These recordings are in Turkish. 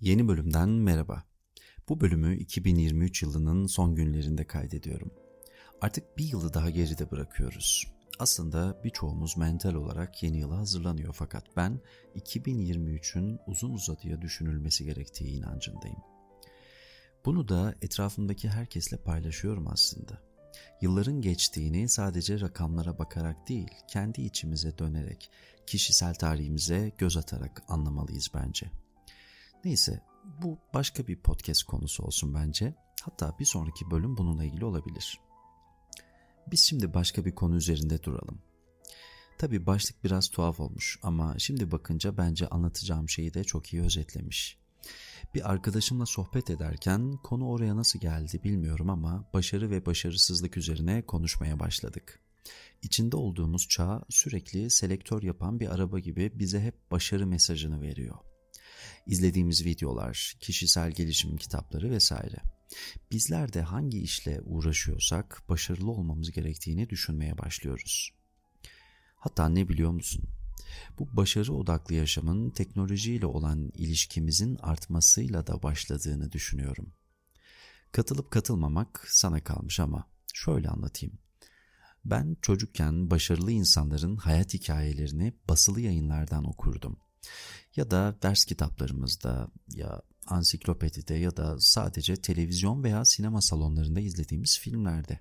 Yeni bölümden merhaba. Bu bölümü 2023 yılının son günlerinde kaydediyorum. Artık bir yılı daha geride bırakıyoruz. Aslında birçoğumuz mental olarak yeni yıla hazırlanıyor fakat ben 2023'ün uzun uzadıya düşünülmesi gerektiği inancındayım. Bunu da etrafımdaki herkesle paylaşıyorum aslında. Yılların geçtiğini sadece rakamlara bakarak değil, kendi içimize dönerek, kişisel tarihimize göz atarak anlamalıyız bence. Neyse, bu başka bir podcast konusu olsun bence. Hatta bir sonraki bölüm bununla ilgili olabilir. Biz şimdi başka bir konu üzerinde duralım. Tabi başlık biraz tuhaf olmuş ama şimdi bakınca bence anlatacağım şeyi de çok iyi özetlemiş. Bir arkadaşımla sohbet ederken konu oraya nasıl geldi bilmiyorum ama başarı ve başarısızlık üzerine konuşmaya başladık. İçinde olduğumuz çağ sürekli selektör yapan bir araba gibi bize hep başarı mesajını veriyor. İzlediğimiz videolar, kişisel gelişim kitapları vesaire. Bizler de hangi işle uğraşıyorsak başarılı olmamız gerektiğini düşünmeye başlıyoruz. Hatta ne biliyor musun? Bu başarı odaklı yaşamın teknolojiyle olan ilişkimizin artmasıyla da başladığını düşünüyorum. Katılıp katılmamak sana kalmış ama şöyle anlatayım. Ben çocukken başarılı insanların hayat hikayelerini basılı yayınlardan okurdum. Ya da ders kitaplarımızda ya ansiklopedide ya da sadece televizyon veya sinema salonlarında izlediğimiz filmlerde.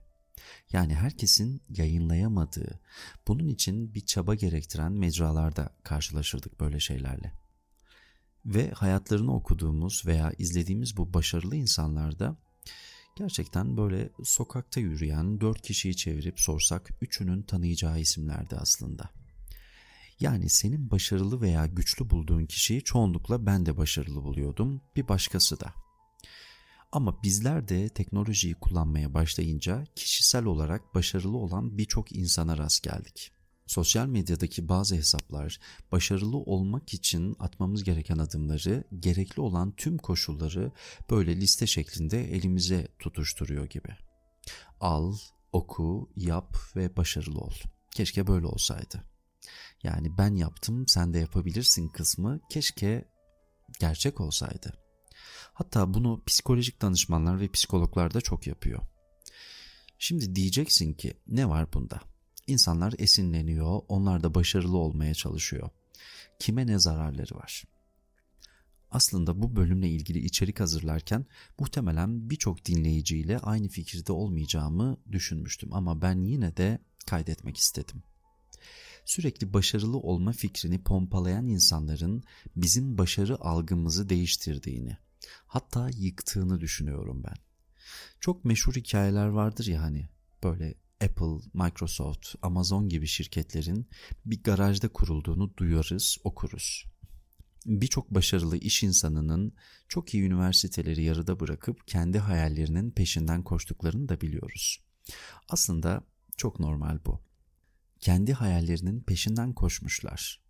Yani herkesin yayınlayamadığı, bunun için bir çaba gerektiren mecralarda karşılaşırdık böyle şeylerle. Ve hayatlarını okuduğumuz veya izlediğimiz bu başarılı insanlarda gerçekten böyle sokakta yürüyen dört kişiyi çevirip sorsak üçünün tanıyacağı isimlerdi aslında. Yani senin başarılı veya güçlü bulduğun kişiyi çoğunlukla ben de başarılı buluyordum, bir başkası da. Ama bizler de teknolojiyi kullanmaya başlayınca kişisel olarak başarılı olan birçok insana rast geldik. Sosyal medyadaki bazı hesaplar başarılı olmak için atmamız gereken adımları, gerekli olan tüm koşulları böyle liste şeklinde elimize tutuşturuyor gibi. Al, oku, yap ve başarılı ol. Keşke böyle olsaydı. Yani ben yaptım sen de yapabilirsin kısmı keşke gerçek olsaydı. Hatta bunu psikolojik danışmanlar ve psikologlar da çok yapıyor. Şimdi diyeceksin ki ne var bunda? İnsanlar esinleniyor, onlar da başarılı olmaya çalışıyor. Kime ne zararları var? Aslında bu bölümle ilgili içerik hazırlarken muhtemelen birçok dinleyiciyle aynı fikirde olmayacağımı düşünmüştüm ama ben yine de kaydetmek istedim sürekli başarılı olma fikrini pompalayan insanların bizim başarı algımızı değiştirdiğini, hatta yıktığını düşünüyorum ben. Çok meşhur hikayeler vardır ya hani böyle Apple, Microsoft, Amazon gibi şirketlerin bir garajda kurulduğunu duyarız, okuruz. Birçok başarılı iş insanının çok iyi üniversiteleri yarıda bırakıp kendi hayallerinin peşinden koştuklarını da biliyoruz. Aslında çok normal bu kendi hayallerinin peşinden koşmuşlar.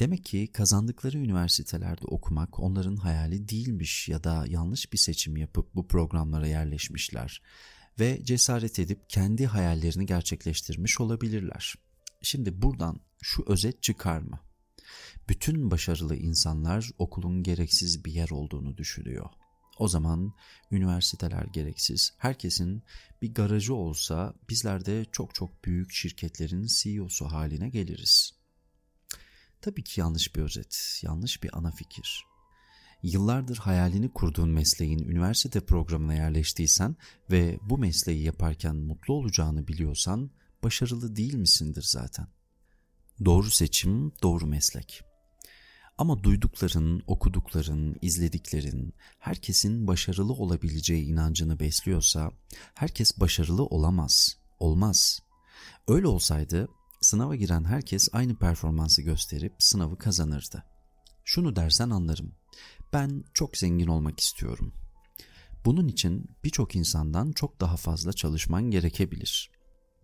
Demek ki kazandıkları üniversitelerde okumak onların hayali değilmiş ya da yanlış bir seçim yapıp bu programlara yerleşmişler ve cesaret edip kendi hayallerini gerçekleştirmiş olabilirler. Şimdi buradan şu özet çıkar mı? Bütün başarılı insanlar okulun gereksiz bir yer olduğunu düşünüyor. O zaman üniversiteler gereksiz. Herkesin bir garajı olsa bizler de çok çok büyük şirketlerin CEO'su haline geliriz. Tabii ki yanlış bir özet, yanlış bir ana fikir. Yıllardır hayalini kurduğun mesleğin üniversite programına yerleştiysen ve bu mesleği yaparken mutlu olacağını biliyorsan başarılı değil misindir zaten. Doğru seçim, doğru meslek. Ama duydukların, okudukların, izlediklerin herkesin başarılı olabileceği inancını besliyorsa herkes başarılı olamaz, olmaz. Öyle olsaydı sınava giren herkes aynı performansı gösterip sınavı kazanırdı. Şunu dersen anlarım. Ben çok zengin olmak istiyorum. Bunun için birçok insandan çok daha fazla çalışman gerekebilir.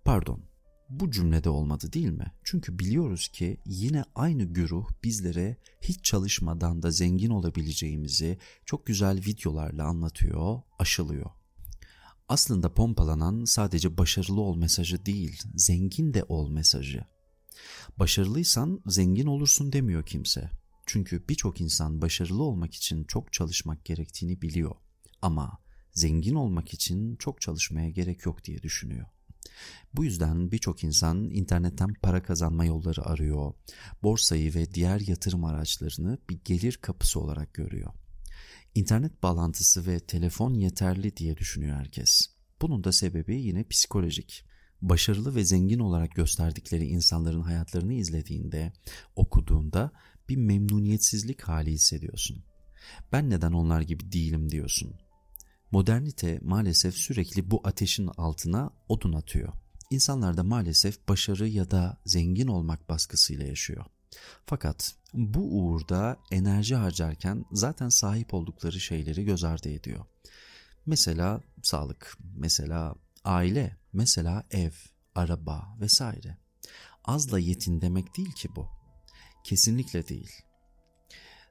Pardon, bu cümlede olmadı değil mi? Çünkü biliyoruz ki yine aynı güruh bizlere hiç çalışmadan da zengin olabileceğimizi çok güzel videolarla anlatıyor, aşılıyor. Aslında pompalanan sadece başarılı ol mesajı değil, zengin de ol mesajı. Başarılıysan zengin olursun demiyor kimse. Çünkü birçok insan başarılı olmak için çok çalışmak gerektiğini biliyor. Ama zengin olmak için çok çalışmaya gerek yok diye düşünüyor. Bu yüzden birçok insan internetten para kazanma yolları arıyor. Borsayı ve diğer yatırım araçlarını bir gelir kapısı olarak görüyor. İnternet bağlantısı ve telefon yeterli diye düşünüyor herkes. Bunun da sebebi yine psikolojik. Başarılı ve zengin olarak gösterdikleri insanların hayatlarını izlediğinde, okuduğunda bir memnuniyetsizlik hali hissediyorsun. Ben neden onlar gibi değilim diyorsun. Modernite maalesef sürekli bu ateşin altına odun atıyor. İnsanlar da maalesef başarı ya da zengin olmak baskısıyla yaşıyor. Fakat bu uğurda enerji harcarken zaten sahip oldukları şeyleri göz ardı ediyor. Mesela sağlık, mesela aile, mesela ev, araba vesaire. Azla yetin demek değil ki bu. Kesinlikle değil.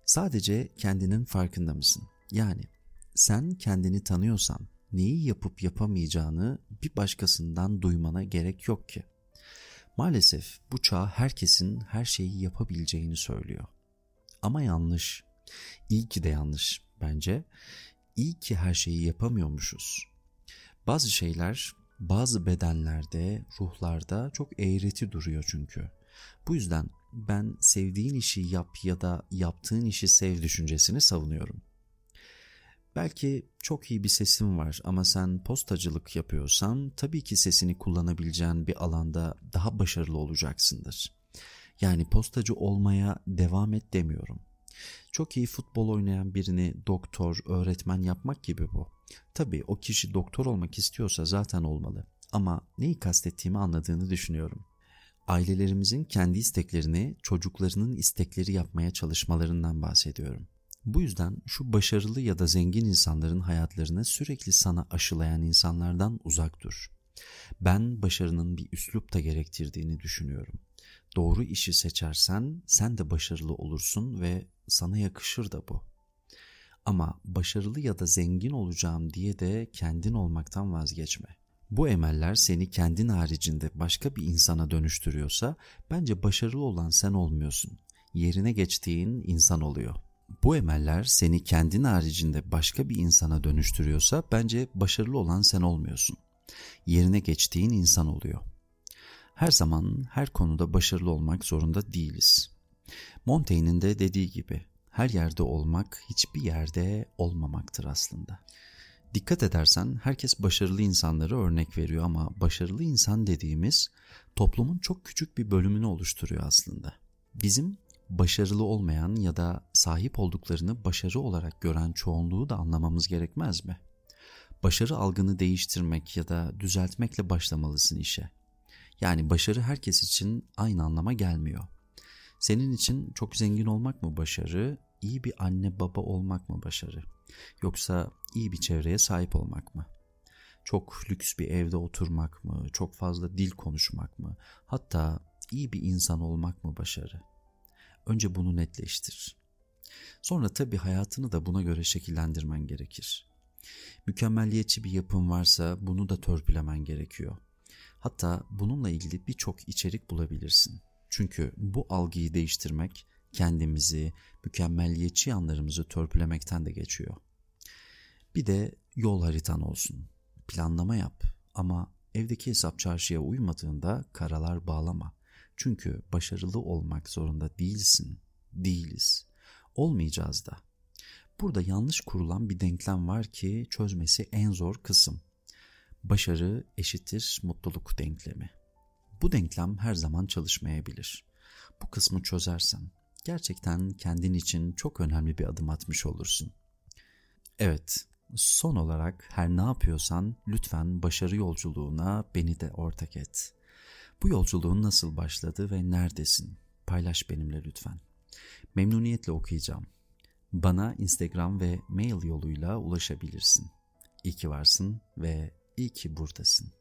Sadece kendinin farkında mısın? Yani sen kendini tanıyorsan neyi yapıp yapamayacağını bir başkasından duymana gerek yok ki. Maalesef bu çağ herkesin her şeyi yapabileceğini söylüyor. Ama yanlış. İyi ki de yanlış bence. İyi ki her şeyi yapamıyormuşuz. Bazı şeyler bazı bedenlerde, ruhlarda çok eğreti duruyor çünkü. Bu yüzden ben sevdiğin işi yap ya da yaptığın işi sev düşüncesini savunuyorum. Belki çok iyi bir sesin var ama sen postacılık yapıyorsan tabii ki sesini kullanabileceğin bir alanda daha başarılı olacaksındır. Yani postacı olmaya devam et demiyorum. Çok iyi futbol oynayan birini doktor, öğretmen yapmak gibi bu. Tabii o kişi doktor olmak istiyorsa zaten olmalı. Ama neyi kastettiğimi anladığını düşünüyorum. Ailelerimizin kendi isteklerini çocuklarının istekleri yapmaya çalışmalarından bahsediyorum. Bu yüzden şu başarılı ya da zengin insanların hayatlarını sürekli sana aşılayan insanlardan uzak dur. Ben başarının bir üslup da gerektirdiğini düşünüyorum. Doğru işi seçersen sen de başarılı olursun ve sana yakışır da bu. Ama başarılı ya da zengin olacağım diye de kendin olmaktan vazgeçme. Bu emeller seni kendin haricinde başka bir insana dönüştürüyorsa bence başarılı olan sen olmuyorsun. Yerine geçtiğin insan oluyor. Bu emeller seni kendin haricinde başka bir insana dönüştürüyorsa bence başarılı olan sen olmuyorsun. Yerine geçtiğin insan oluyor. Her zaman her konuda başarılı olmak zorunda değiliz. Montaigne'in de dediği gibi her yerde olmak hiçbir yerde olmamaktır aslında. Dikkat edersen herkes başarılı insanları örnek veriyor ama başarılı insan dediğimiz toplumun çok küçük bir bölümünü oluşturuyor aslında. Bizim başarılı olmayan ya da sahip olduklarını başarı olarak gören çoğunluğu da anlamamız gerekmez mi? Başarı algını değiştirmek ya da düzeltmekle başlamalısın işe. Yani başarı herkes için aynı anlama gelmiyor. Senin için çok zengin olmak mı başarı, iyi bir anne baba olmak mı başarı? Yoksa iyi bir çevreye sahip olmak mı? Çok lüks bir evde oturmak mı? Çok fazla dil konuşmak mı? Hatta iyi bir insan olmak mı başarı? Önce bunu netleştir. Sonra tabii hayatını da buna göre şekillendirmen gerekir. Mükemmelliyetçi bir yapın varsa bunu da törpülemen gerekiyor. Hatta bununla ilgili birçok içerik bulabilirsin. Çünkü bu algıyı değiştirmek kendimizi, mükemmelliyetçi yanlarımızı törpülemekten de geçiyor. Bir de yol haritan olsun. Planlama yap ama evdeki hesap çarşıya uymadığında karalar bağlama. Çünkü başarılı olmak zorunda değilsin. Değiliz. Olmayacağız da. Burada yanlış kurulan bir denklem var ki çözmesi en zor kısım. Başarı eşittir mutluluk denklemi. Bu denklem her zaman çalışmayabilir. Bu kısmı çözersen gerçekten kendin için çok önemli bir adım atmış olursun. Evet, son olarak her ne yapıyorsan lütfen başarı yolculuğuna beni de ortak et. Bu yolculuğun nasıl başladı ve neredesin? Paylaş benimle lütfen. Memnuniyetle okuyacağım. Bana Instagram ve mail yoluyla ulaşabilirsin. İyi ki varsın ve iyi ki buradasın.